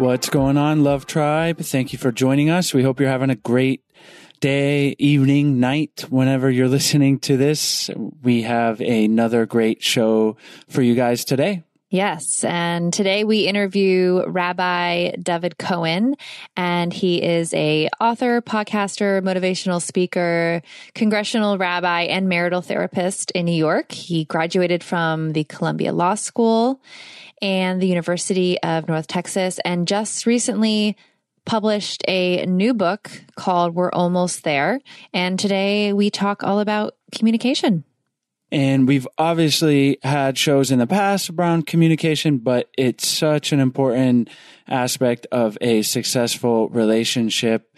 What's going on, Love Tribe? Thank you for joining us. We hope you're having a great day, evening, night, whenever you're listening to this. We have another great show for you guys today. Yes. And today we interview Rabbi David Cohen, and he is a author, podcaster, motivational speaker, congressional rabbi, and marital therapist in New York. He graduated from the Columbia Law School and the University of North Texas, and just recently published a new book called We're Almost There. And today we talk all about communication. And we've obviously had shows in the past around communication, but it's such an important aspect of a successful relationship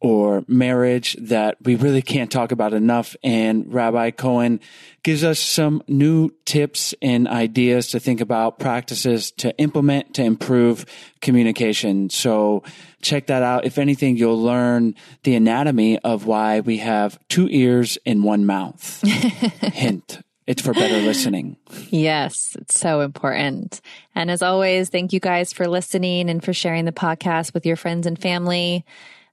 or marriage that we really can't talk about enough. And Rabbi Cohen gives us some new tips and ideas to think about, practices to implement to improve communication. So check that out. If anything, you'll learn the anatomy of why we have two ears in one mouth. Hint. it's for better listening. Yes, it's so important. And as always, thank you guys for listening and for sharing the podcast with your friends and family.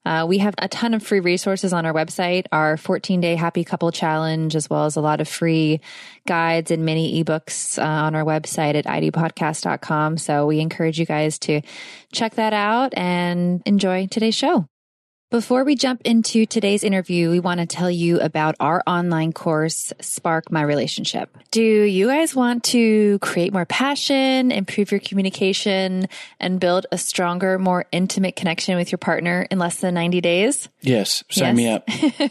Uh, we have a ton of free resources on our website, our 14 day happy couple challenge, as well as a lot of free guides and mini ebooks uh, on our website at idopodcast.com. So we encourage you guys to check that out and enjoy today's show. Before we jump into today's interview, we want to tell you about our online course, Spark My Relationship. Do you guys want to create more passion, improve your communication, and build a stronger, more intimate connection with your partner in less than 90 days? Yes, sign me up.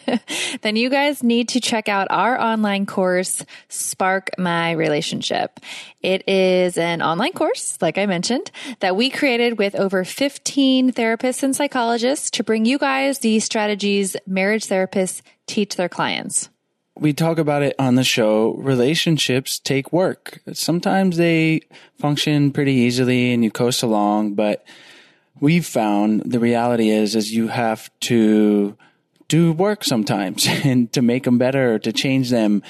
then you guys need to check out our online course, Spark My Relationship. It is an online course, like I mentioned, that we created with over 15 therapists and psychologists to bring you guys the strategies marriage therapists teach their clients. We talk about it on the show. Relationships take work. Sometimes they function pretty easily and you coast along, but we've found the reality is is you have to do work sometimes and to make them better, to change them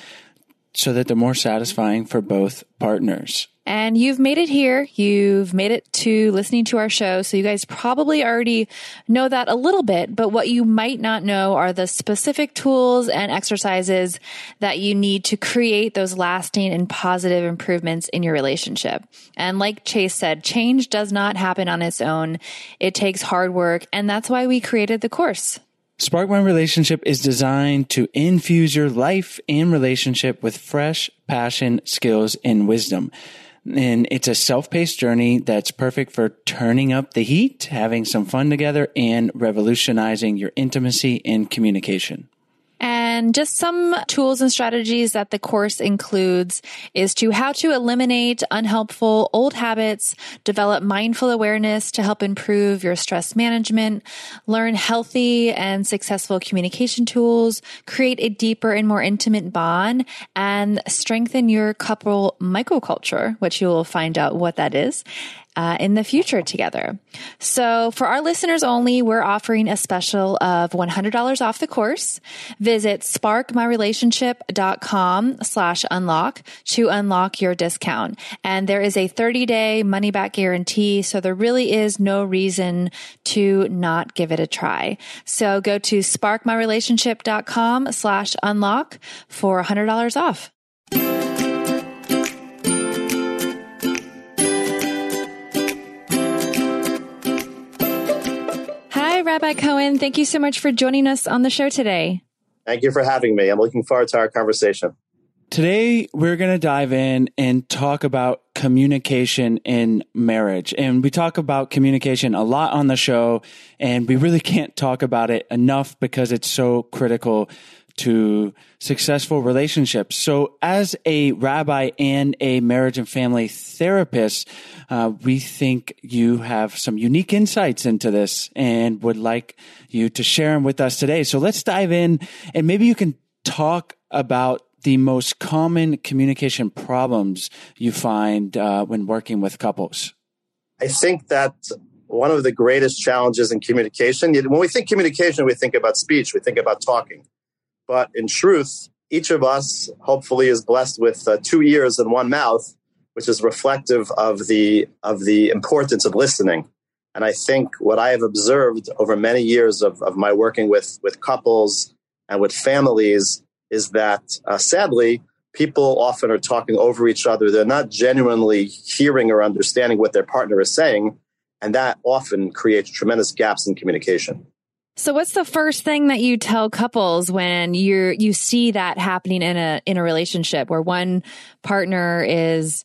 so that they're more satisfying for both partners. And you've made it here. You've made it to listening to our show. So you guys probably already know that a little bit, but what you might not know are the specific tools and exercises that you need to create those lasting and positive improvements in your relationship. And like Chase said, change does not happen on its own. It takes hard work. And that's why we created the course. Spark My Relationship is designed to infuse your life and relationship with fresh passion, skills, and wisdom. And it's a self-paced journey that's perfect for turning up the heat, having some fun together, and revolutionizing your intimacy and communication. And just some tools and strategies that the course includes is to how to eliminate unhelpful old habits, develop mindful awareness to help improve your stress management, learn healthy and successful communication tools, create a deeper and more intimate bond, and strengthen your couple microculture, which you will find out what that is uh, in the future together. So for our listeners only, we're offering a special of $100 off the course. Visit sparkmyrelationship.com slash unlock to unlock your discount. And there is a 30 day money back guarantee. So there really is no reason to not give it a try. So go to sparkmyrelationship.com slash unlock for $100 off. Hi, Rabbi Cohen. Thank you so much for joining us on the show today. Thank you for having me. I'm looking forward to our conversation. Today, we're going to dive in and talk about communication in marriage. And we talk about communication a lot on the show, and we really can't talk about it enough because it's so critical to successful relationships. So, as a rabbi and a marriage and family therapist, uh, we think you have some unique insights into this and would like you to share them with us today. So, let's dive in and maybe you can talk about the most common communication problems you find uh, when working with couples. I think that one of the greatest challenges in communication, when we think communication, we think about speech, we think about talking. But in truth, each of us hopefully is blessed with uh, two ears and one mouth, which is reflective of the of the importance of listening. And I think what I have observed over many years of, of my working with with couples and with families is that uh, sadly people often are talking over each other. They're not genuinely hearing or understanding what their partner is saying, and that often creates tremendous gaps in communication. So what's the first thing that you tell couples when you're you see that happening in a in a relationship where one partner is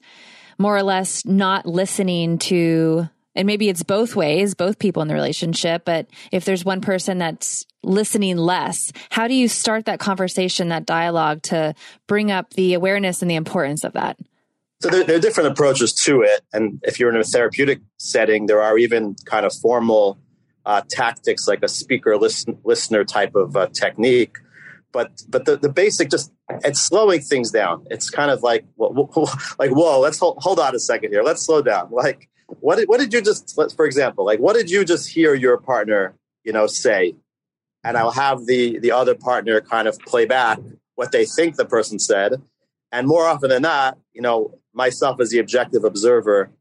more or less not listening to and maybe it's both ways, both people in the relationship, but if there's one person that's listening less, how do you start that conversation, that dialogue to bring up the awareness and the importance of that? So there, there, are different approaches to it. And if you're in a therapeutic setting, there are even kind of formal uh, tactics like a speaker listen, listener type of uh, technique. But but the, the basic just it's slowing things down. It's kind of like like whoa, let's hold, hold on a second here. Let's slow down. Like what did, what did you just for example like what did you just hear your partner you know say and i'll have the the other partner kind of play back what they think the person said And more often than not, you know, myself as the objective observer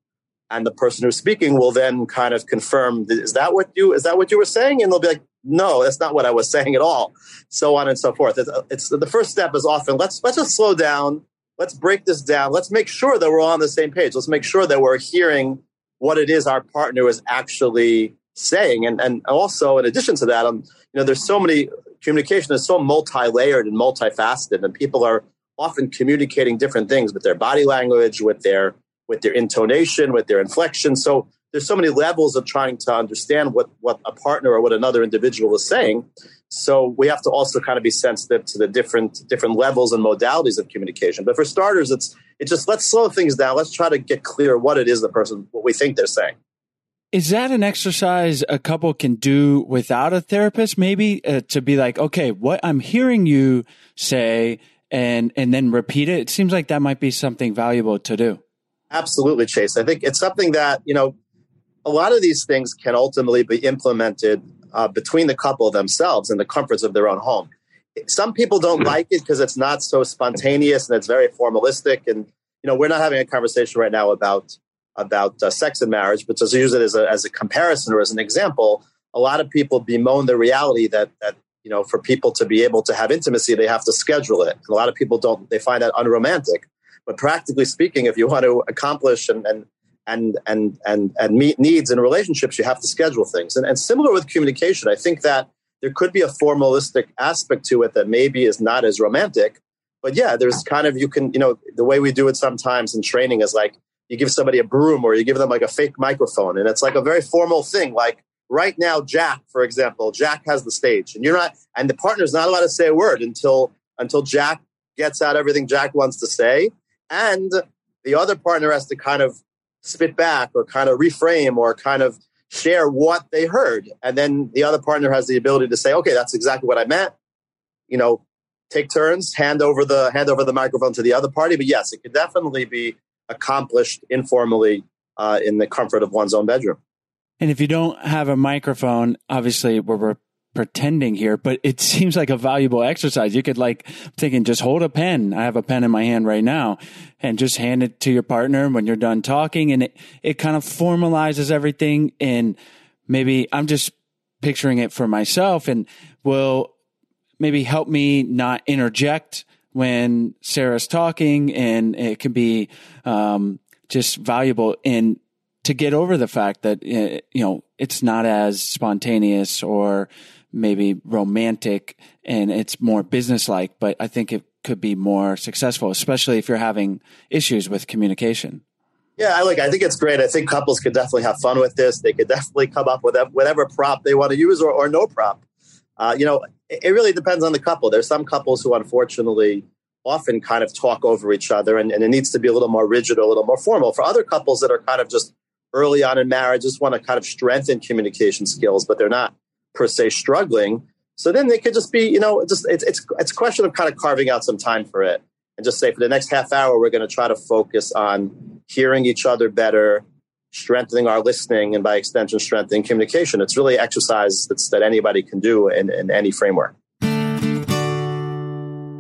and the person who's speaking will then kind of confirm is that what you is that what you were saying? And they'll be like no that's not what i was saying at all. So on and so forth. It's, it's the first step is often let's let's just slow down. Let's break this down. Let's make sure that we're all on the same page. Let's make sure that we're hearing what it is our partner is actually saying. And and also in addition to that um, you know there's so many communication is so multi-layered and multifaceted and people are often communicating different things with their body language with their with their intonation, with their inflection. So there's so many levels of trying to understand what, what a partner or what another individual is saying. So we have to also kind of be sensitive to the different different levels and modalities of communication. But for starters, it's it's just let's slow things down. Let's try to get clear what it is the person what we think they're saying. Is that an exercise a couple can do without a therapist? Maybe uh, to be like, okay, what I'm hearing you say, and and then repeat it. It seems like that might be something valuable to do. Absolutely, Chase. I think it's something that, you know, a lot of these things can ultimately be implemented uh, between the couple themselves in the comforts of their own home. Some people don't like it because it's not so spontaneous and it's very formalistic. And, you know, we're not having a conversation right now about about uh, sex and marriage, but to use it as a, as a comparison or as an example, a lot of people bemoan the reality that, that, you know, for people to be able to have intimacy, they have to schedule it. And a lot of people don't, they find that unromantic. But practically speaking, if you want to accomplish and and and and and, and meet needs in relationships, you have to schedule things. And, and similar with communication, I think that there could be a formalistic aspect to it that maybe is not as romantic. But yeah, there's kind of you can you know the way we do it sometimes in training is like you give somebody a broom or you give them like a fake microphone, and it's like a very formal thing, like right now jack for example jack has the stage and you're not and the partner's not allowed to say a word until until jack gets out everything jack wants to say and the other partner has to kind of spit back or kind of reframe or kind of share what they heard. And then the other partner has the ability to say okay that's exactly what i meant. You know take turns hand over the hand over the microphone to the other party. But yes it could definitely be accomplished informally uh, in the comfort of one's own bedroom. And if you don't have a microphone obviously we're pretending here, but it seems like a valuable exercise. You could like thinking, just hold a pen. I have a pen in my hand right now and just hand it to your partner when you're done talking. And it, it kind of formalizes everything. And maybe I'm just picturing it for myself and will maybe help me not interject when Sarah's talking. And it can be, um, just valuable in to get over the fact that, eh, you know, it's not as spontaneous or, maybe romantic and it's more businesslike, but I think it could be more successful, especially if you're having issues with communication. Yeah, I like. I think it's great. I think couples could definitely have fun with this. They could definitely come up with whatever prop they want to use, or, or no prop. Uh, you know, it, really depends on the couple. There's some couples who, unfortunately, often kind of talk over each other, and, and it needs to be a little more rigid, or a little more formal. For other couples that are kind of just early on in marriage, just want to kind of strengthen communication skills, but they're not per se struggling. So then they could just be, you know, just it's it's it's a question of kind of carving out some time for it and just say for the next half hour we're going to try to focus on hearing each other better, strengthening our listening, and by extension strengthening communication. It's really exercise that's, that anybody can do in, in any framework.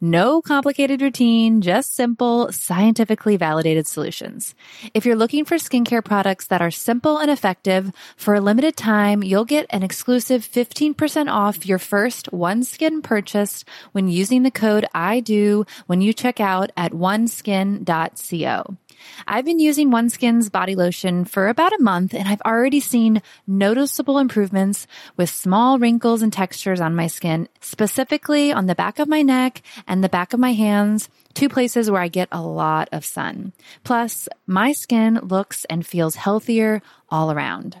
no complicated routine, just simple, scientifically validated solutions. If you're looking for skincare products that are simple and effective, for a limited time, you'll get an exclusive 15% off your first OneSkin purchase when using the code I do when you check out at oneskin.co. I've been using OneSkin's body lotion for about a month and I've already seen noticeable improvements with small wrinkles and textures on my skin, specifically on the back of my neck and the back of my hands, two places where I get a lot of sun. Plus, my skin looks and feels healthier all around.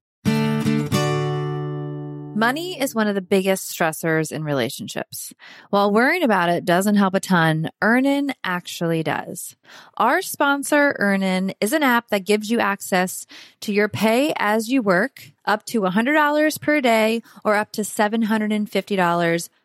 Money is one of the biggest stressors in relationships. While worrying about it doesn't help a ton, Earnin actually does. Our sponsor, Earnin, is an app that gives you access to your pay as you work, up to $100 per day or up to $750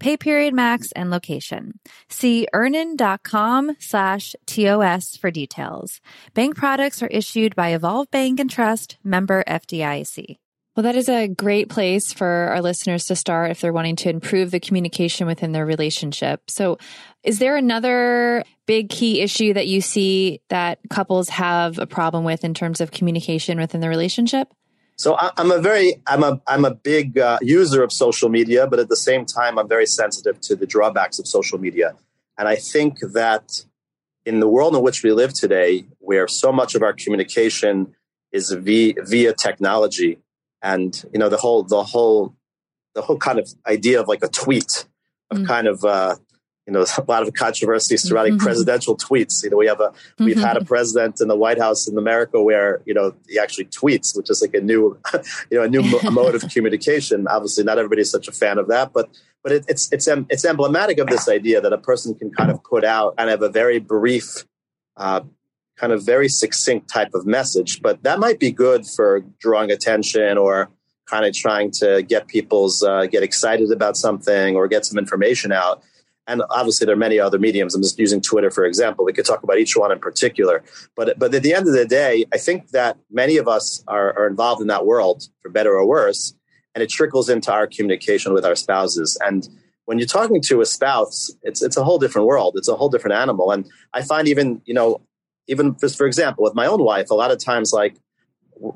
pay period max, and location. See earnin.com slash TOS for details. Bank products are issued by Evolve Bank and Trust, member FDIC. Well, that is a great place for our listeners to start if they're wanting to improve the communication within their relationship. So, is there another big key issue that you see that couples have a problem with in terms of communication within the relationship? So I, I'm a very I'm a I'm a big uh, user of social media, but at the same time, I'm very sensitive to the drawbacks of social media, and I think that in the world in which we live today, where so much of our communication is via, via technology, and you know the whole the whole the whole kind of idea of like a tweet of mm. kind of uh, you know, a lot of controversy surrounding mm-hmm. presidential tweets. You know, we have a we've mm-hmm. had a president in the White House in America where you know he actually tweets, which is like a new, you know, a new mode of communication. Obviously, not everybody's such a fan of that, but but it, it's it's it's emblematic of this idea that a person can kind of put out kind of a very brief. Uh, kind of very succinct type of message, but that might be good for drawing attention or kind of trying to get people's uh, get excited about something or get some information out and obviously there are many other mediums. I'm just using Twitter for example. We could talk about each one in particular, but but at the end of the day, I think that many of us are, are involved in that world for better or worse, and it trickles into our communication with our spouses. And when you're talking to a spouse, it's it's a whole different world. It's a whole different animal. And I find even you know even just for example with my own wife, a lot of times like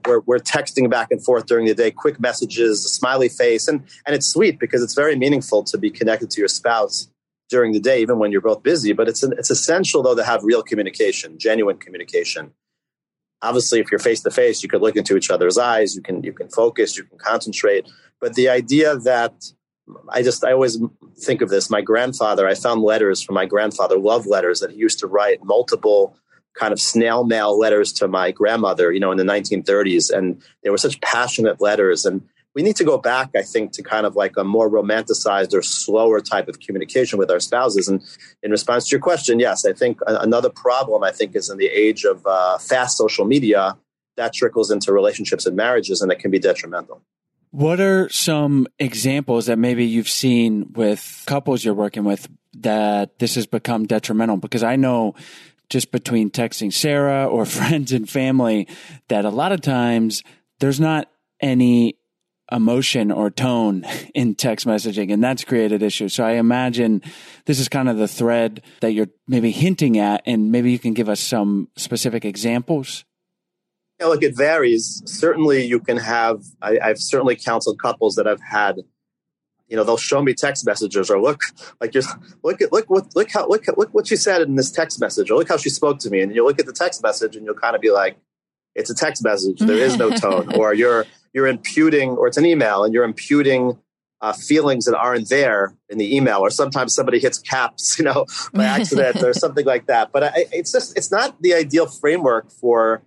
we're, we're texting back and forth during the day, quick messages, a smiley face, and and it's sweet because it's very meaningful to be connected to your spouse during the day, even when you're both busy. But it's, an, it's essential, though, to have real communication, genuine communication. Obviously, if you're face to face, you could look into each other's eyes. You can you can focus. You can concentrate. But the idea that I just I always think of this. My grandfather, I found letters from my grandfather, love letters that he used to write multiple kind of snail mail letters to my grandmother, you know, in the 1930s, and they were such passionate letters. And we need to go back, I think, to kind of like a more romanticized or slower type of communication with our spouses. And in response to your question, yes, I think another problem, I think, is in the age of uh, fast social media, that trickles into relationships and marriages, and it can be detrimental. What are some examples that maybe you've seen with couples you're working with that this has become detrimental? Because I know just between texting Sarah or friends and family that a lot of times there's not any emotion or tone in text messaging, and that's created issues. So I imagine this is kind of the thread that you're maybe hinting at, and maybe you can give us some specific examples. Yeah, look, it varies. Certainly, you can have. I, I've certainly counseled couples that have had you know they'll show me text messages or look like you're look at look what look how look look what she said in this text message or look how she spoke to me and you look at the text message and you'll kind of be like it's a text message there is no tone or you're you're imputing or it's an email and you're imputing uh, feelings that aren't there in the email or sometimes somebody hits caps you know by accident or something like that but I, it's just it's not the ideal framework for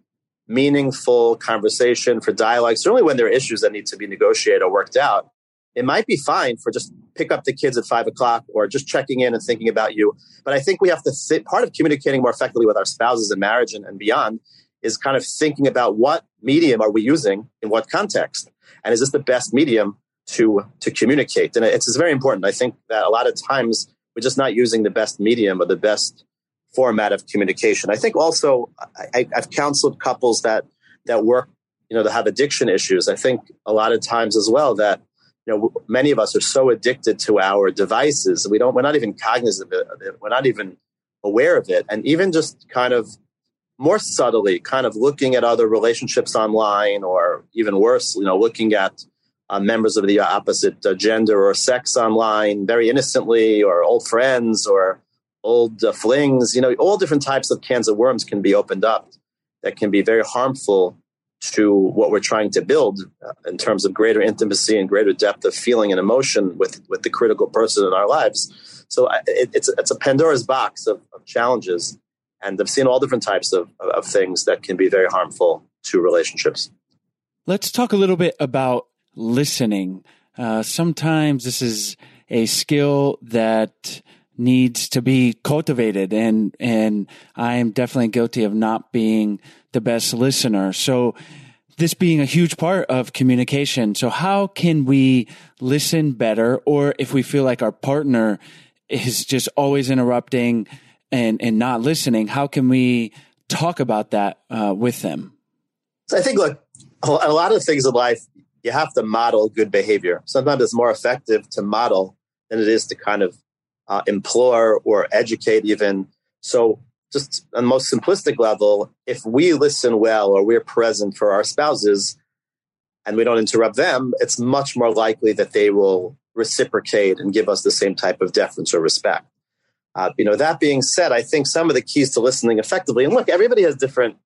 meaningful conversation for dialogue certainly when there are issues that need to be negotiated or worked out it might be fine for just pick up the kids at five o'clock or just checking in and thinking about you. But I think we have to th- part of communicating more effectively with our spouses in marriage and, and beyond is kind of thinking about what medium are we using in what context, and is this the best medium to to communicate? And it's, it's very important. I think that a lot of times we're just not using the best medium or the best format of communication. I think also I, I've counseled couples that that work, you know, that have addiction issues. I think a lot of times as well that you know, many of us are so addicted to our devices, we don't, we're not even cognizant of it. We're not even aware of it. And even just kind of more subtly, kind of looking at other relationships online, or even worse, you know, looking at uh, members of the opposite uh, gender or sex online very innocently, or old friends, or old uh, flings. You know, all different types of cans of worms can be opened up that can be very harmful to what we're trying to build uh, in terms of greater intimacy and greater depth of feeling and emotion with, with the critical person in our lives. So it, it's, it's a Pandora's box of, of, challenges. And I've seen all different types of, of things that can be very harmful to relationships. Let's talk a little bit about listening. Uh, sometimes this is a skill that needs to be cultivated and and I am definitely guilty of not being the best listener. So this being a huge part of communication. So how can we listen better or if we feel like our partner is just always interrupting and and not listening, how can we talk about that uh, with them? So I think look, a lot of things in life you have to model good behavior. Sometimes it's more effective to model than it is to kind of uh, implore or educate even. So just on the most simplistic level, if we listen well or we're present for our spouses and we don't interrupt them, it's much more likely that they will reciprocate and give us the same type of deference or respect. Uh, you know, that being said, I think some of the keys to listening effectively, and look, everybody has different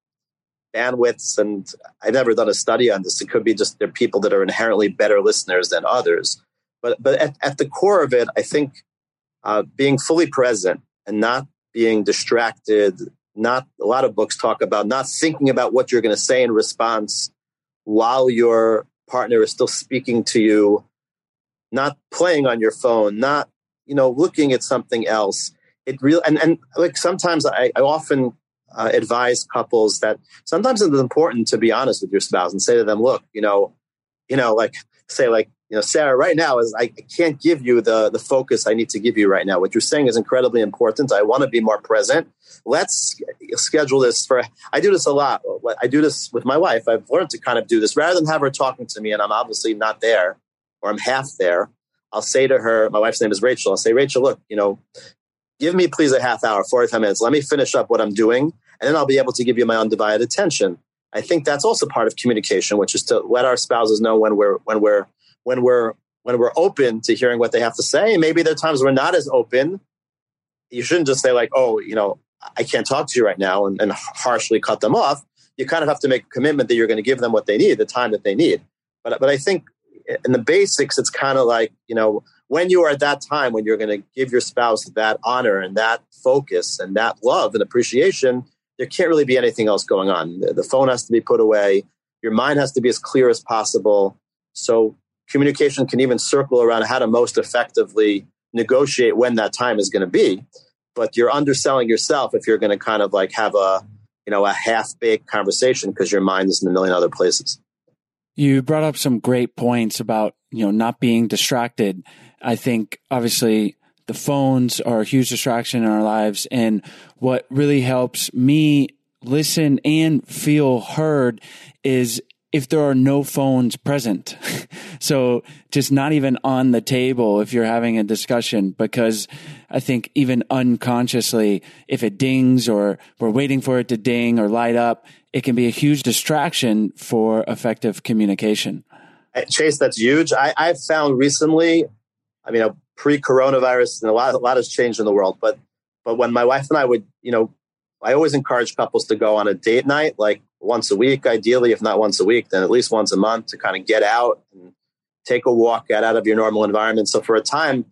bandwidths, and I've never done a study on this. It could be just there are people that are inherently better listeners than others. But, but at, at the core of it, I think uh, being fully present and not being distracted. Not a lot of books talk about not thinking about what you're going to say in response while your partner is still speaking to you, not playing on your phone, not you know looking at something else. It real and and like sometimes I, I often uh, advise couples that sometimes it's important to be honest with your spouse and say to them, look, you know, you know, like say like you know, Sarah, right now is I can't give you the the focus I need to give you right now. What you're saying is incredibly important. I want to be more present. Let's schedule this for. I do this a lot. I do this with my wife. I've learned to kind of do this rather than have her talking to me and I'm obviously not there or I'm half there. I'll say to her, my wife's name is Rachel. I'll say, Rachel, look, you know, give me please a half hour, 45 minutes. Let me finish up what I'm doing, and then I'll be able to give you my undivided attention. I think that's also part of communication, which is to let our spouses know when we're when we're when we're when we're open to hearing what they have to say. Maybe there are times we're not as open. You shouldn't just say like, "Oh, you know, I can't talk to you right now," and, and harshly cut them off. You kind of have to make a commitment that you're going to give them what they need, the time that they need. But but I think in the basics, it's kind of like you know when you are at that time when you're going to give your spouse that honor and that focus and that love and appreciation. There can't really be anything else going on. The, phone has to be put away. Your mind has to be as clear as possible. So communication can even circle around how to most effectively negotiate when that time is going to be but you're underselling yourself if you're going to kind of like have a you know a half baked conversation because your mind is in a million other places you brought up some great points about you know not being distracted i think obviously the phones are a huge distraction in our lives and what really helps me listen and feel heard is if there are no phones present. so just not even on the table if you're having a discussion, because I think even unconsciously, if it dings or we're waiting for it to ding or light up, it can be a huge distraction for effective communication. Chase, that's huge. I, I've found recently, I mean, pre-coronavirus, and a lot, a lot has changed in the world. But, but when my wife and I would, you know, I always encourage couples to go on a date night, like once a week, ideally, if not once a week, then at least once a month to kind of get out and take a walk, get out of your normal environment. So for a time,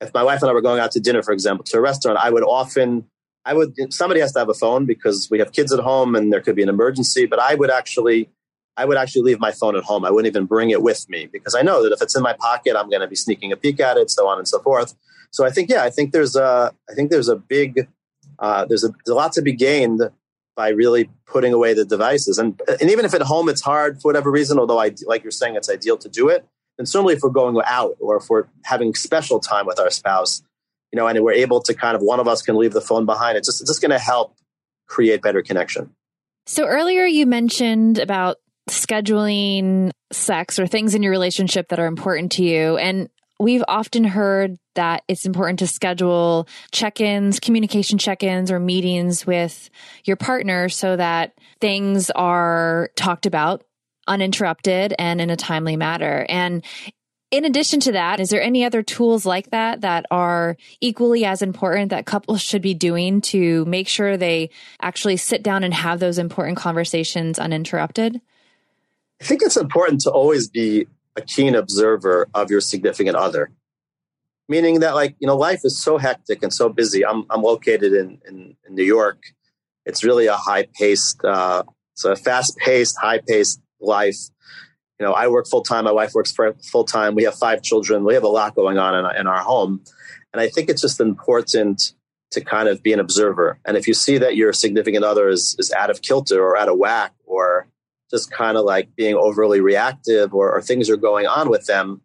if my wife and I were going out to dinner, for example, to a restaurant, I would often, I would, somebody has to have a phone because we have kids at home and there could be an emergency, but I would actually, I would actually leave my phone at home. I wouldn't even bring it with me because I know that if it's in my pocket, I'm going to be sneaking a peek at it, so on and so forth. So I think, yeah, I think there's a, I think there's a big, uh, there's, a, there's a lot to be gained by really putting away the devices. And, and even if at home it's hard for whatever reason, although I, like you're saying, it's ideal to do it. And certainly if we're going out or if we're having special time with our spouse, you know, and we're able to kind of, one of us can leave the phone behind, it's just, it's just going to help create better connection. So earlier you mentioned about scheduling sex or things in your relationship that are important to you. And we've often heard that it's important to schedule check-ins, communication check-ins or meetings with your partner so that things are talked about uninterrupted and in a timely manner. And in addition to that, is there any other tools like that that are equally as important that couples should be doing to make sure they actually sit down and have those important conversations uninterrupted? I think it's important to always be a keen observer of your significant other. Meaning that, like, you know, life is so hectic and so busy. I'm, I'm located in, in, in New York. It's really a high paced, uh, a fast paced, high paced life. You know, I work full time. My wife works full time. We have five children. We have a lot going on in, in our home. And I think it's just important to kind of be an observer. And if you see that your significant other is, is out of kilter or out of whack or just kind of like being overly reactive or, or things are going on with them.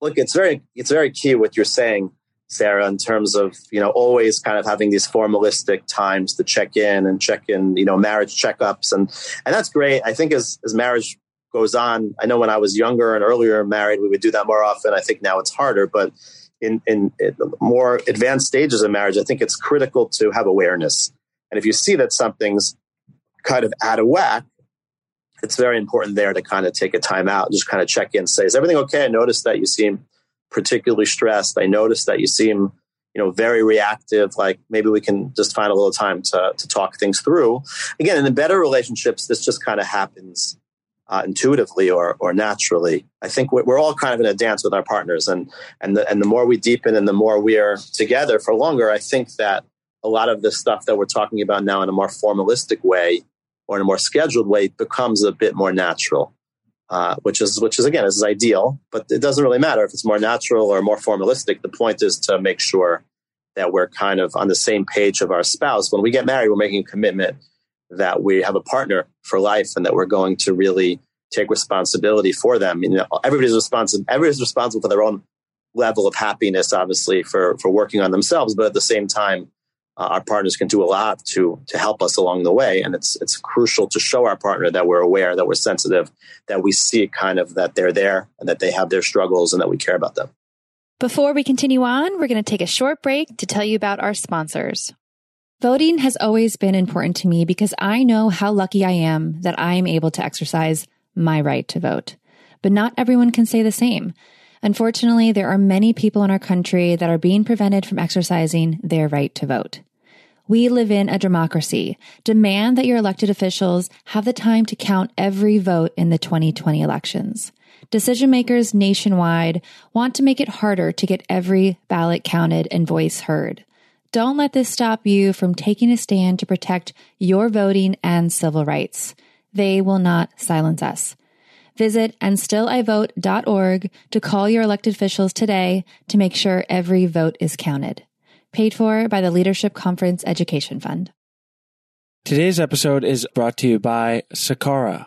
Look, it's very it's very key what you're saying, Sarah, in terms of you know always kind of having these formalistic times to check in and check in, you know, marriage checkups and and that's great. I think as as marriage goes on, I know when I was younger and earlier married, we would do that more often. I think now it's harder, but in, in, in more advanced stages of marriage, I think it's critical to have awareness. And if you see that something's kind of out of whack, it's very important there to kind of take a time out, just kind of check in, say, is everything okay? I noticed that you seem particularly stressed. I noticed that you seem, you know, very reactive. Like maybe we can just find a little time to, to talk things through. Again, in the better relationships, this just kind of happens uh, intuitively or, or naturally. I think we're, all kind of in a dance with our partners and, and the, and the more we deepen and the more we are together for longer, I think that a lot of the stuff that we're talking about now in a more formalistic way or in a more scheduled way becomes a bit more natural. Uh, which is which is again is ideal, but it doesn't really matter if it's more natural or more formalistic. The point is to make sure that we're kind of on the same page of our spouse. When we get married, we're making a commitment that we have a partner for life and that we're going to really take responsibility for them. You know, everybody's responsible. Everybody's responsible for their own level of happiness, obviously, for for working on themselves. But at the same time, uh, our partners can do a lot to to help us along the way. And it's it's crucial to show our partner that we're aware that we're sensitive that we see kind of that they're there and that they have their struggles and that we care about them. Before we continue on we're going to take a short break to tell you about our sponsors. Voting has always been important to me because i know how lucky i am that i am able to exercise my right to vote. But not everyone can say the same. Unfortunately, there are many people in our country that are being prevented from exercising their right to vote. We live in a democracy. Demand that your elected officials have the time to count every vote in the 2020 elections. Decision makers nationwide want to make it harder to get every ballot counted and voice heard. Don't let this stop you from taking a stand to protect your voting and civil rights. They will not silence us. Visit andstillivote.org to call your elected officials today to make sure every vote is counted paid for by the Leadership Conference Education Fund. Today's episode is brought to you by Sakara.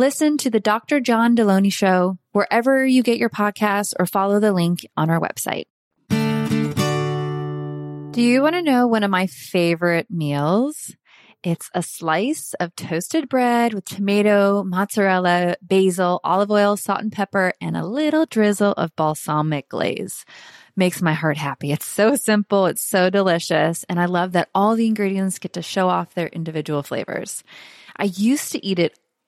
Listen to the Dr. John Delony Show wherever you get your podcasts or follow the link on our website. Do you want to know one of my favorite meals? It's a slice of toasted bread with tomato, mozzarella, basil, olive oil, salt and pepper, and a little drizzle of balsamic glaze. Makes my heart happy. It's so simple. It's so delicious. And I love that all the ingredients get to show off their individual flavors. I used to eat it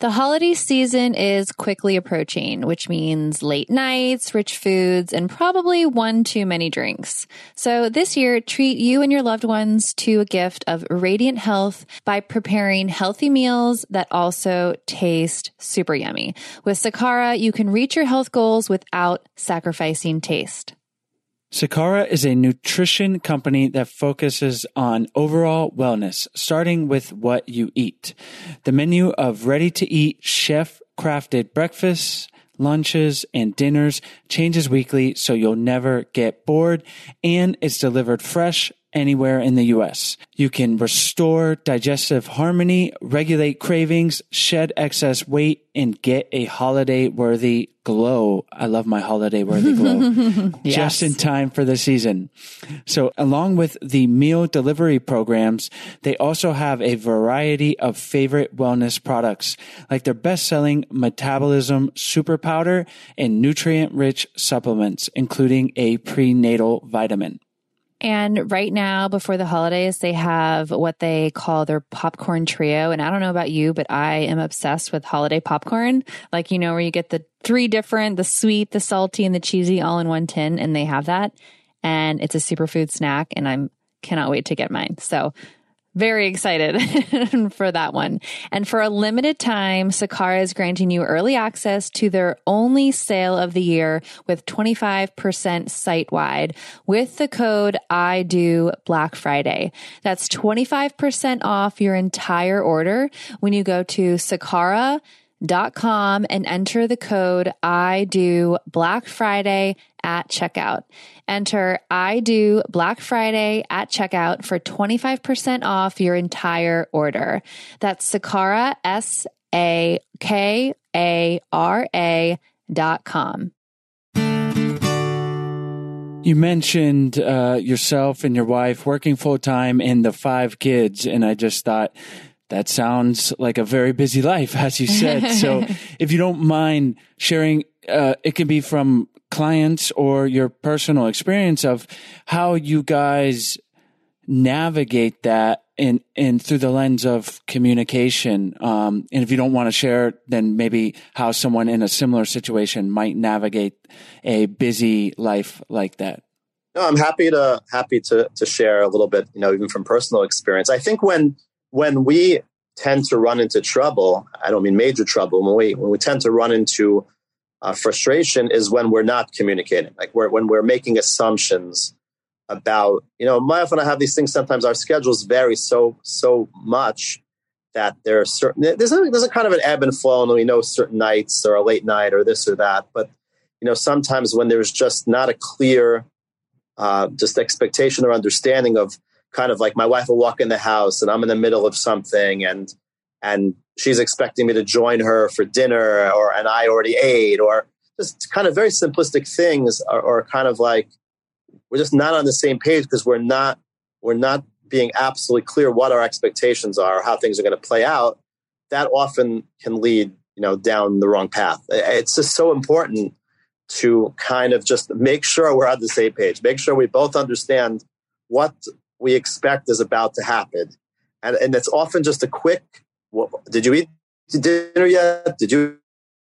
The holiday season is quickly approaching, which means late nights, rich foods, and probably one too many drinks. So this year, treat you and your loved ones to a gift of radiant health by preparing healthy meals that also taste super yummy. With Sakara, you can reach your health goals without sacrificing taste. Sakara is a nutrition company that focuses on overall wellness, starting with what you eat. The menu of ready to eat chef crafted breakfasts, lunches, and dinners, changes weekly so you'll never get bored, and it's delivered fresh anywhere in the US. You can restore digestive harmony, regulate cravings, shed excess weight, and get a holiday worthy glow. I love my holiday worthy glow. Just in time for the season. So along with the meal delivery programs, they also have a variety of favorite wellness products like their best selling metabolism super powder and nutrient rich supplements, including a prenatal vitamin. And right now, before the holidays, they have what they call their popcorn trio. And I don't know about you, but I am obsessed with holiday popcorn. Like, you know, where you get the three different, the sweet, the salty, and the cheesy all in one tin. And they have that. And it's a superfood snack. And I'm cannot wait to get mine. So very excited for that one. And for a limited time, Sakara is granting you early access to their only sale of the year with 25% site wide with the code I do Black Friday. That's 25% off your entire order when you go to Sakara dot com and enter the code I do Black Friday at checkout. Enter I do Black Friday at checkout for 25% off your entire order. That's Sakara, S A K A R A dot com. You mentioned uh, yourself and your wife working full time and the five kids, and I just thought that sounds like a very busy life, as you said. so, if you don't mind sharing, uh, it can be from clients or your personal experience of how you guys navigate that and in through the lens of communication. Um, and if you don't want to share, then maybe how someone in a similar situation might navigate a busy life like that. No, I'm happy to happy to to share a little bit, you know, even from personal experience. I think when when we tend to run into trouble, I don't mean major trouble, when we when we tend to run into uh, frustration is when we're not communicating, like we're, when we're making assumptions about, you know, my wife and I have these things. Sometimes our schedules vary so so much that there are certain there's a, there's a kind of an ebb and flow, and we know certain nights or a late night or this or that. But you know, sometimes when there's just not a clear uh, just expectation or understanding of kind of like my wife will walk in the house and I'm in the middle of something and and she's expecting me to join her for dinner or and I already ate or just kind of very simplistic things are, are kind of like we're just not on the same page because we're not we're not being absolutely clear what our expectations are how things are going to play out that often can lead you know down the wrong path it's just so important to kind of just make sure we're on the same page make sure we both understand what we expect is about to happen. And, and it's often just a quick, well, did you eat dinner yet? Did you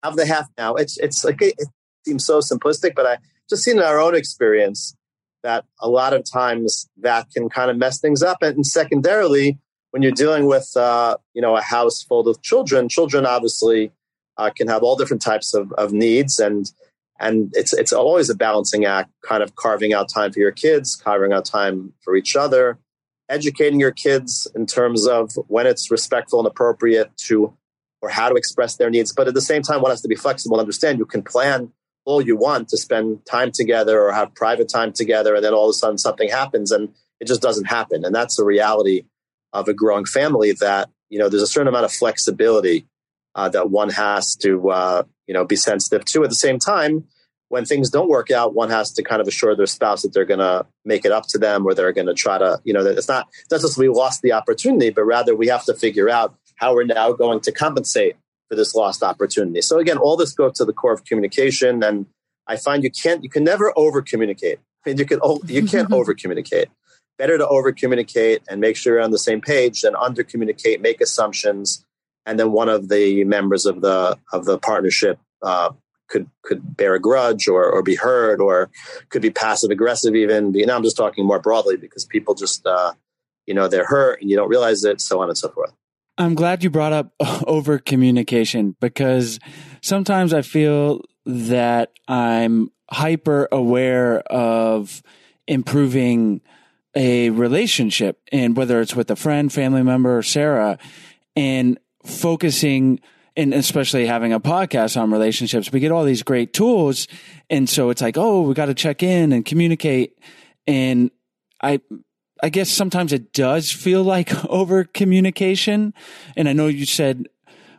have the half now? It's, it's like, it, it seems so simplistic, but I just seen in our own experience that a lot of times that can kind of mess things up. And secondarily, when you're dealing with, uh, you know, a house full of children, children obviously uh, can have all different types of, of needs and, and it's it's always a balancing act kind of carving out time for your kids carving out time for each other educating your kids in terms of when it's respectful and appropriate to or how to express their needs but at the same time one has to be flexible and understand you can plan all you want to spend time together or have private time together and then all of a sudden something happens and it just doesn't happen and that's the reality of a growing family that you know there's a certain amount of flexibility uh, that one has to uh, you know be sensitive to. At the same time, when things don't work out, one has to kind of assure their spouse that they're going to make it up to them, or they're going to try to you know that it's not that's just we lost the opportunity, but rather we have to figure out how we're now going to compensate for this lost opportunity. So again, all this goes to the core of communication, and I find you can't you can never over communicate. I mean, you can you can't over communicate. Better to over communicate and make sure you're on the same page than under communicate, make assumptions, and then one of the members of the of the partnership uh, could could bear a grudge or or be hurt or could be passive aggressive even. Now I'm just talking more broadly because people just uh, you know they're hurt and you don't realize it, so on and so forth. I'm glad you brought up over communication because sometimes I feel that I'm hyper aware of improving a relationship and whether it's with a friend, family member, or Sarah, and focusing and especially having a podcast on relationships, we get all these great tools. And so it's like, oh, we got to check in and communicate. And I, I guess sometimes it does feel like over communication. And I know you said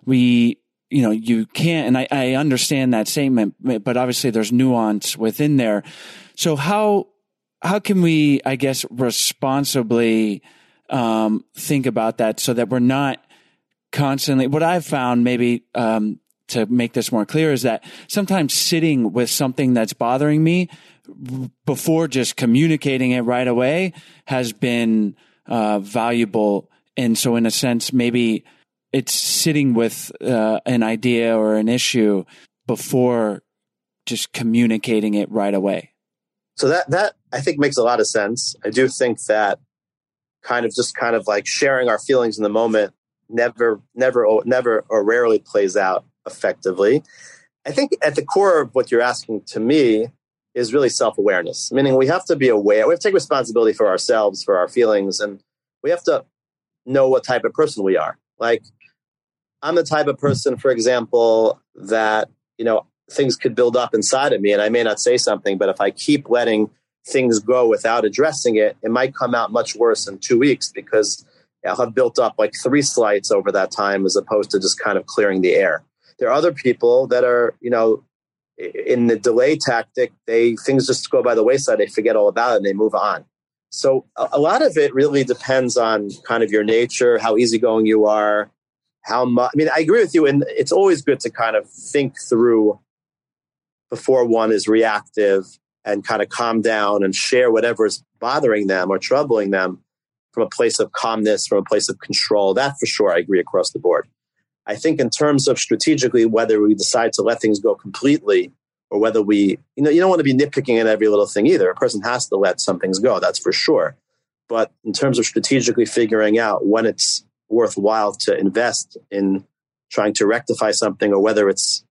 we, you know, you can't, and I, I understand that statement, but obviously there's nuance within there. So how, how can we, I guess, responsibly, um, think about that so that we're not constantly, what I've found maybe, um, to make this more clear is that sometimes sitting with something that's bothering me before just communicating it right away has been uh, valuable. And so, in a sense, maybe it's sitting with uh, an idea or an issue before just communicating it right away. So that that I think makes a lot of sense. I do think that kind of just kind of like sharing our feelings in the moment never never never or rarely plays out effectively. I think at the core of what you're asking to me is really self-awareness, meaning we have to be aware. We have to take responsibility for ourselves, for our feelings, and we have to know what type of person we are. Like I'm the type of person, for example, that, you know, things could build up inside of me and I may not say something, but if I keep letting things go without addressing it, it might come out much worse in two weeks because Uh, have built up like three slights over that time as opposed to just kind of clearing the air. There are other people that are, you know, in the delay tactic, they things just go by the wayside. They forget all about it and they move on. So a, a lot of it really depends on kind of your nature, how easygoing you are, how much. I mean, I agree with you, and it's always good to kind of think through before one is reactive and kind of calm down and share whatever is bothering them or troubling them from a place of calmness, from a place of control. That for sure, I agree across the board. I think in terms of strategically, whether we decide to let things go completely or whether we, you know, you don't want to be nitpicking at every little thing either. A person has to let some things go, that's for sure. But in terms of strategically figuring out when it's worthwhile to invest in trying to rectify something or whether it's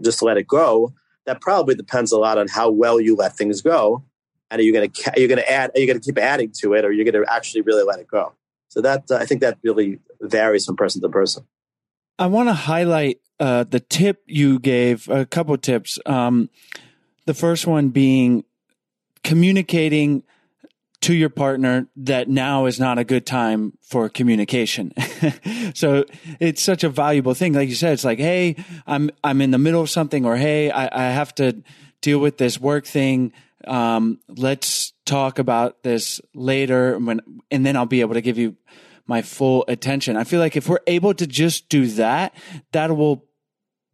just let it go, that probably depends a lot on how well you let things go. And are you going to are you going to add? Are you going to keep adding to it, or are you going to actually really let it go? So that uh, I think that really varies from person to person. I want to highlight uh, the tip you gave. A couple tips. Um, the first one being communicating to your partner that now is not a good time for communication. so it's such a valuable thing. Like you said, it's like, Hey, I'm, I'm in the middle of something or Hey, I, I have to deal with this work thing. Um, let's talk about this later when, and then I'll be able to give you my full attention. I feel like if we're able to just do that, that will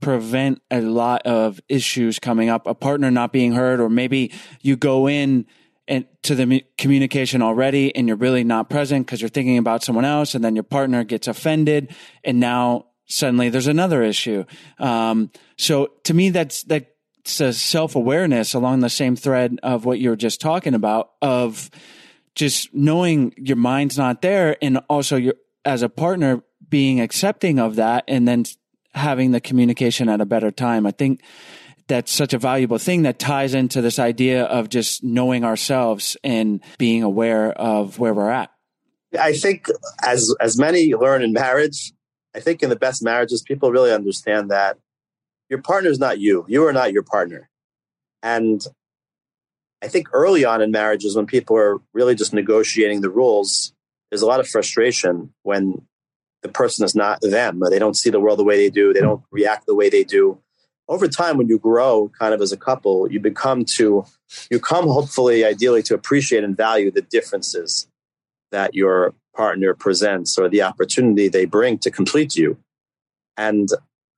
prevent a lot of issues coming up, a partner not being heard, or maybe you go in and to the communication already and you're really not present because you're thinking about someone else and then your partner gets offended and now suddenly there's another issue. Um, so to me, that's, that's a self-awareness along the same thread of what you were just talking about of just knowing your mind's not there and also you as a partner being accepting of that and then having the communication at a better time. I think that's such a valuable thing that ties into this idea of just knowing ourselves and being aware of where we're at. I think as as many learn in marriage, I think in the best marriages, people really understand that your partner is not you. You are not your partner. And I think early on in marriages, when people are really just negotiating the rules, there's a lot of frustration when the person is not them. They don't see the world the way they do. They don't react the way they do over time when you grow kind of as a couple you become to you come hopefully ideally to appreciate and value the differences that your partner presents or the opportunity they bring to complete you and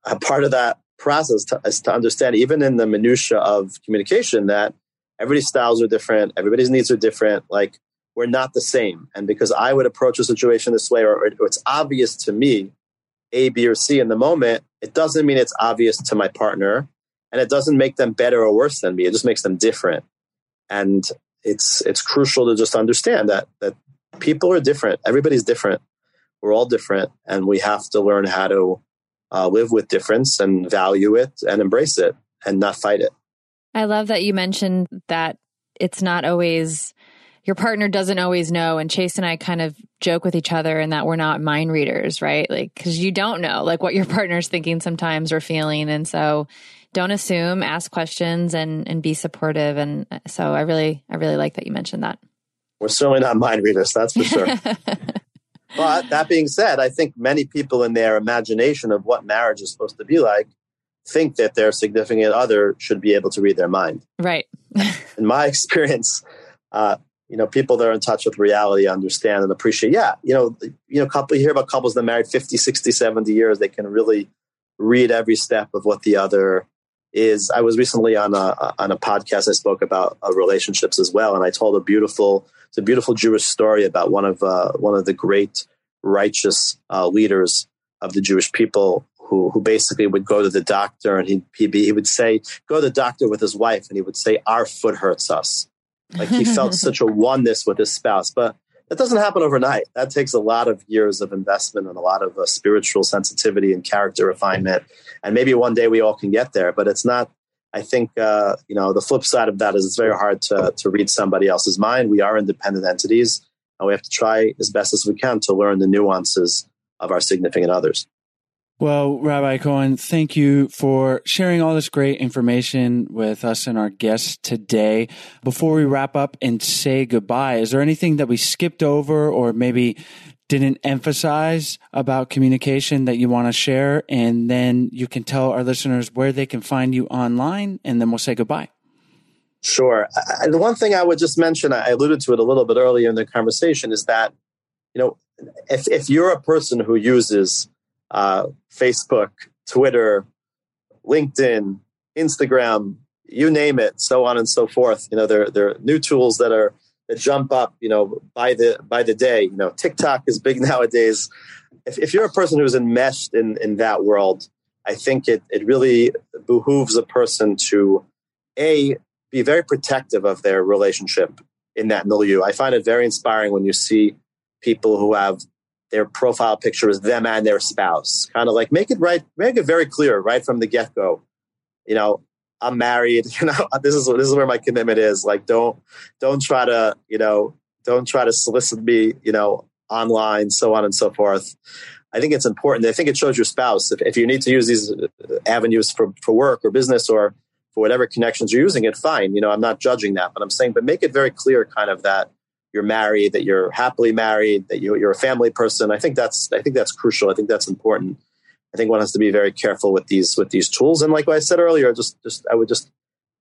a part of that process to, is to understand even in the minutia of communication that everybody's styles are different everybody's needs are different like we're not the same and because i would approach a situation this way or, or it's obvious to me a, B, or C in the moment, it doesn't mean it's obvious to my partner. And it doesn't make them better or worse than me. It just makes them different. And it's it's crucial to just understand that that people are different. Everybody's different. We're all different, and we have to learn how to uh, live with difference and value it and embrace it and not fight it. I love that you mentioned that it's not always your partner doesn't always know. And Chase and I kind of joke with each other and that we're not mind readers, right? Like, cause you don't know like what your partner's thinking sometimes or feeling. And so don't assume, ask questions and, and be supportive. And so I really, I really like that you mentioned that. We're certainly not mind readers, that's for sure. but that being said, I think many people in their imagination of what marriage is supposed to be like think that their significant other should be able to read their mind. Right. in my experience, uh, you know, people that are in touch with reality understand and appreciate. Yeah, you know, you know, couple you hear about couples that married 50, 60, 70 years, they can really read every step of what the other is. I was recently on a on a podcast. I spoke about uh, relationships as well, and I told a beautiful, it's a beautiful Jewish story about one of uh, one of the great righteous uh, leaders of the Jewish people who who basically would go to the doctor and he he he would say go to the doctor with his wife and he would say our foot hurts us like he felt such a oneness with his spouse. But that doesn't happen overnight. That takes a lot of years of investment and a lot of uh, spiritual sensitivity and character refinement. And maybe one day we all can get there, but it's not. I think uh, you know the flip side of that is it's very hard to to read somebody else's mind. We are independent entities, and we have to try as best as we can to learn the nuances of our significant others. Well, Rabbi Cohen, thank you for sharing all this great information with us and our guests today. Before we wrap up and say goodbye, is there anything that we skipped over or maybe didn't emphasize about communication that you want to share? And then you can tell our listeners where they can find you online, and then we'll say goodbye. Sure. I, the one thing I would just mention, I alluded to it a little bit earlier in the conversation, is that, you know, if, if you're a person who uses uh, Facebook, Twitter, LinkedIn, Instagram, you name it, so on and so forth. You know, there there are new tools that are that jump up. You know, by the by the day. You know, TikTok is big nowadays. If, if you're a person who's enmeshed in in that world, I think it it really behooves a person to a be very protective of their relationship in that milieu. I find it very inspiring when you see people who have their profile picture is them and their spouse. Kind of like make it right, make it very clear right from the get go. You know, I'm married. You know, this is this is where my commitment is. Like, don't don't try to you know don't try to solicit me. You know, online, so on and so forth. I think it's important. I think it shows your spouse if, if you need to use these uh, avenues for, for work or business or for whatever connections you're using it, fine. You know, I'm not judging that, but I'm saying, but make it very clear, kind of that you're married, that you're happily married, that you, you're a family person. I think that's I think that's crucial. I think that's important. I think one has to be very careful with these with these tools. And like I said earlier, just just I would just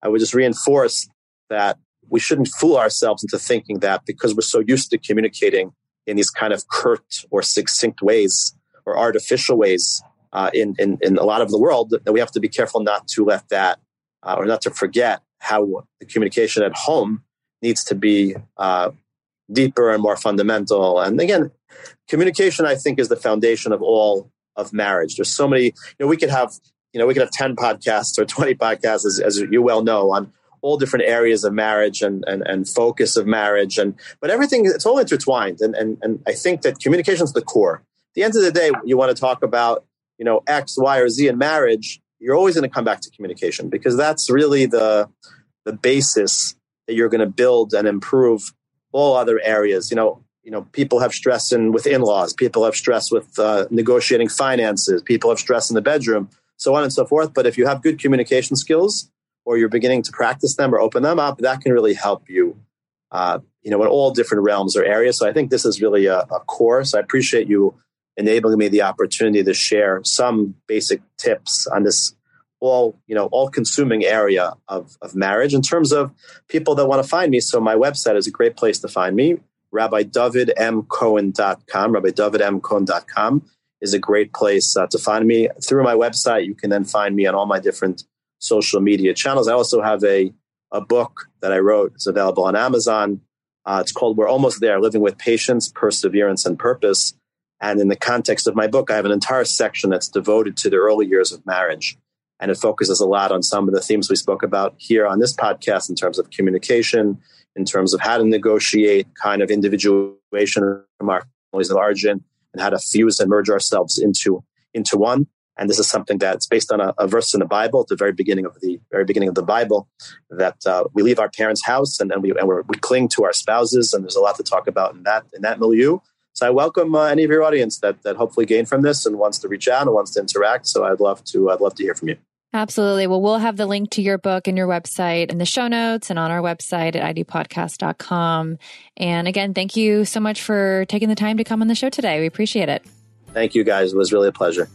I would just reinforce that we shouldn't fool ourselves into thinking that because we're so used to communicating in these kind of curt or succinct ways or artificial ways uh, in, in, in a lot of the world that we have to be careful not to let that uh, or not to forget how the communication at home needs to be uh, deeper and more fundamental. And again, communication, I think, is the foundation of all of marriage. There's so many, you know, we could have, you know, we could have 10 podcasts or 20 podcasts, as, as you well know, on all different areas of marriage and, and, and focus of marriage. And, but everything, it's all intertwined. And, and, and I think that communication is the core. At the end of the day, you want to talk about, you know, X, Y, or Z in marriage, you're always going to come back to communication because that's really the, the basis that you're going to build and improve all other areas. You know, you know, people have stress in with in-laws. People have stress with uh, negotiating finances. People have stress in the bedroom, so on and so forth. But if you have good communication skills, or you're beginning to practice them or open them up, that can really help you. Uh, you know, in all different realms or areas. So I think this is really a, a course. I appreciate you enabling me the opportunity to share some basic tips on this all you know all consuming area of, of marriage. In terms of people that want to find me so my website is a great place to find me. rabbidavidmcohen.com rabbidavidmcohen.com is a great place uh, to find me. Through my website you can then find me on all my different social media channels. I also have a, a book that i wrote. It's available on amazon. Uh, it's called we're almost there living with patience perseverance and purpose. And in the context of my book i have an entire section that's devoted to the early years of marriage and it focuses a lot on some of the themes we spoke about here on this podcast in terms of communication, in terms of how to negotiate kind of individuation from our families of origin, and how to fuse and merge ourselves into into one. And this is something that's based on a, a verse in the Bible, at the very beginning of the very beginning of the Bible, that uh, we leave our parents' house and, and we and we cling to our spouses. And there's a lot to talk about in that in that milieu. So I welcome uh, any of your audience that that hopefully gained from this and wants to reach out and wants to interact. So I'd love to I'd love to hear from you. Absolutely. Well, we'll have the link to your book and your website in the show notes and on our website at idopodcast.com. And again, thank you so much for taking the time to come on the show today. We appreciate it. Thank you guys. It was really a pleasure.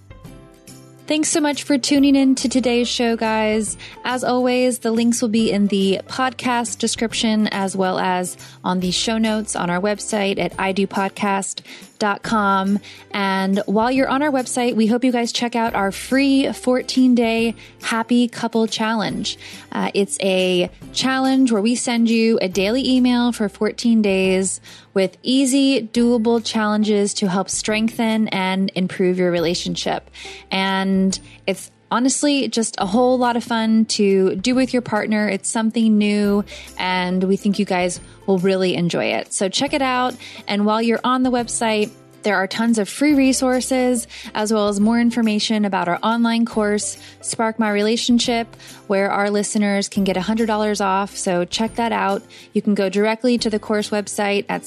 Thanks so much for tuning in to today's show, guys. As always, the links will be in the podcast description as well as on the show notes on our website at idopodcast.com. And while you're on our website, we hope you guys check out our free 14 day happy couple challenge. Uh, it's a challenge where we send you a daily email for 14 days with easy, doable challenges to help strengthen and improve your relationship. And it's honestly just a whole lot of fun to do with your partner. It's something new, and we think you guys will really enjoy it. So check it out. And while you're on the website, there are tons of free resources as well as more information about our online course, Spark My Relationship, where our listeners can get $100 off. So check that out. You can go directly to the course website at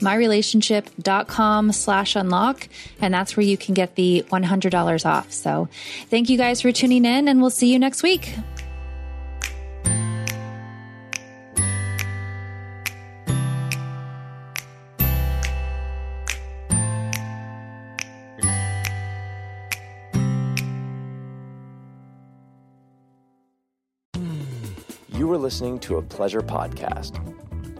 sparkmyrelationship.com slash unlock. And that's where you can get the $100 off. So thank you guys for tuning in and we'll see you next week. You were listening to a Pleasure Podcast.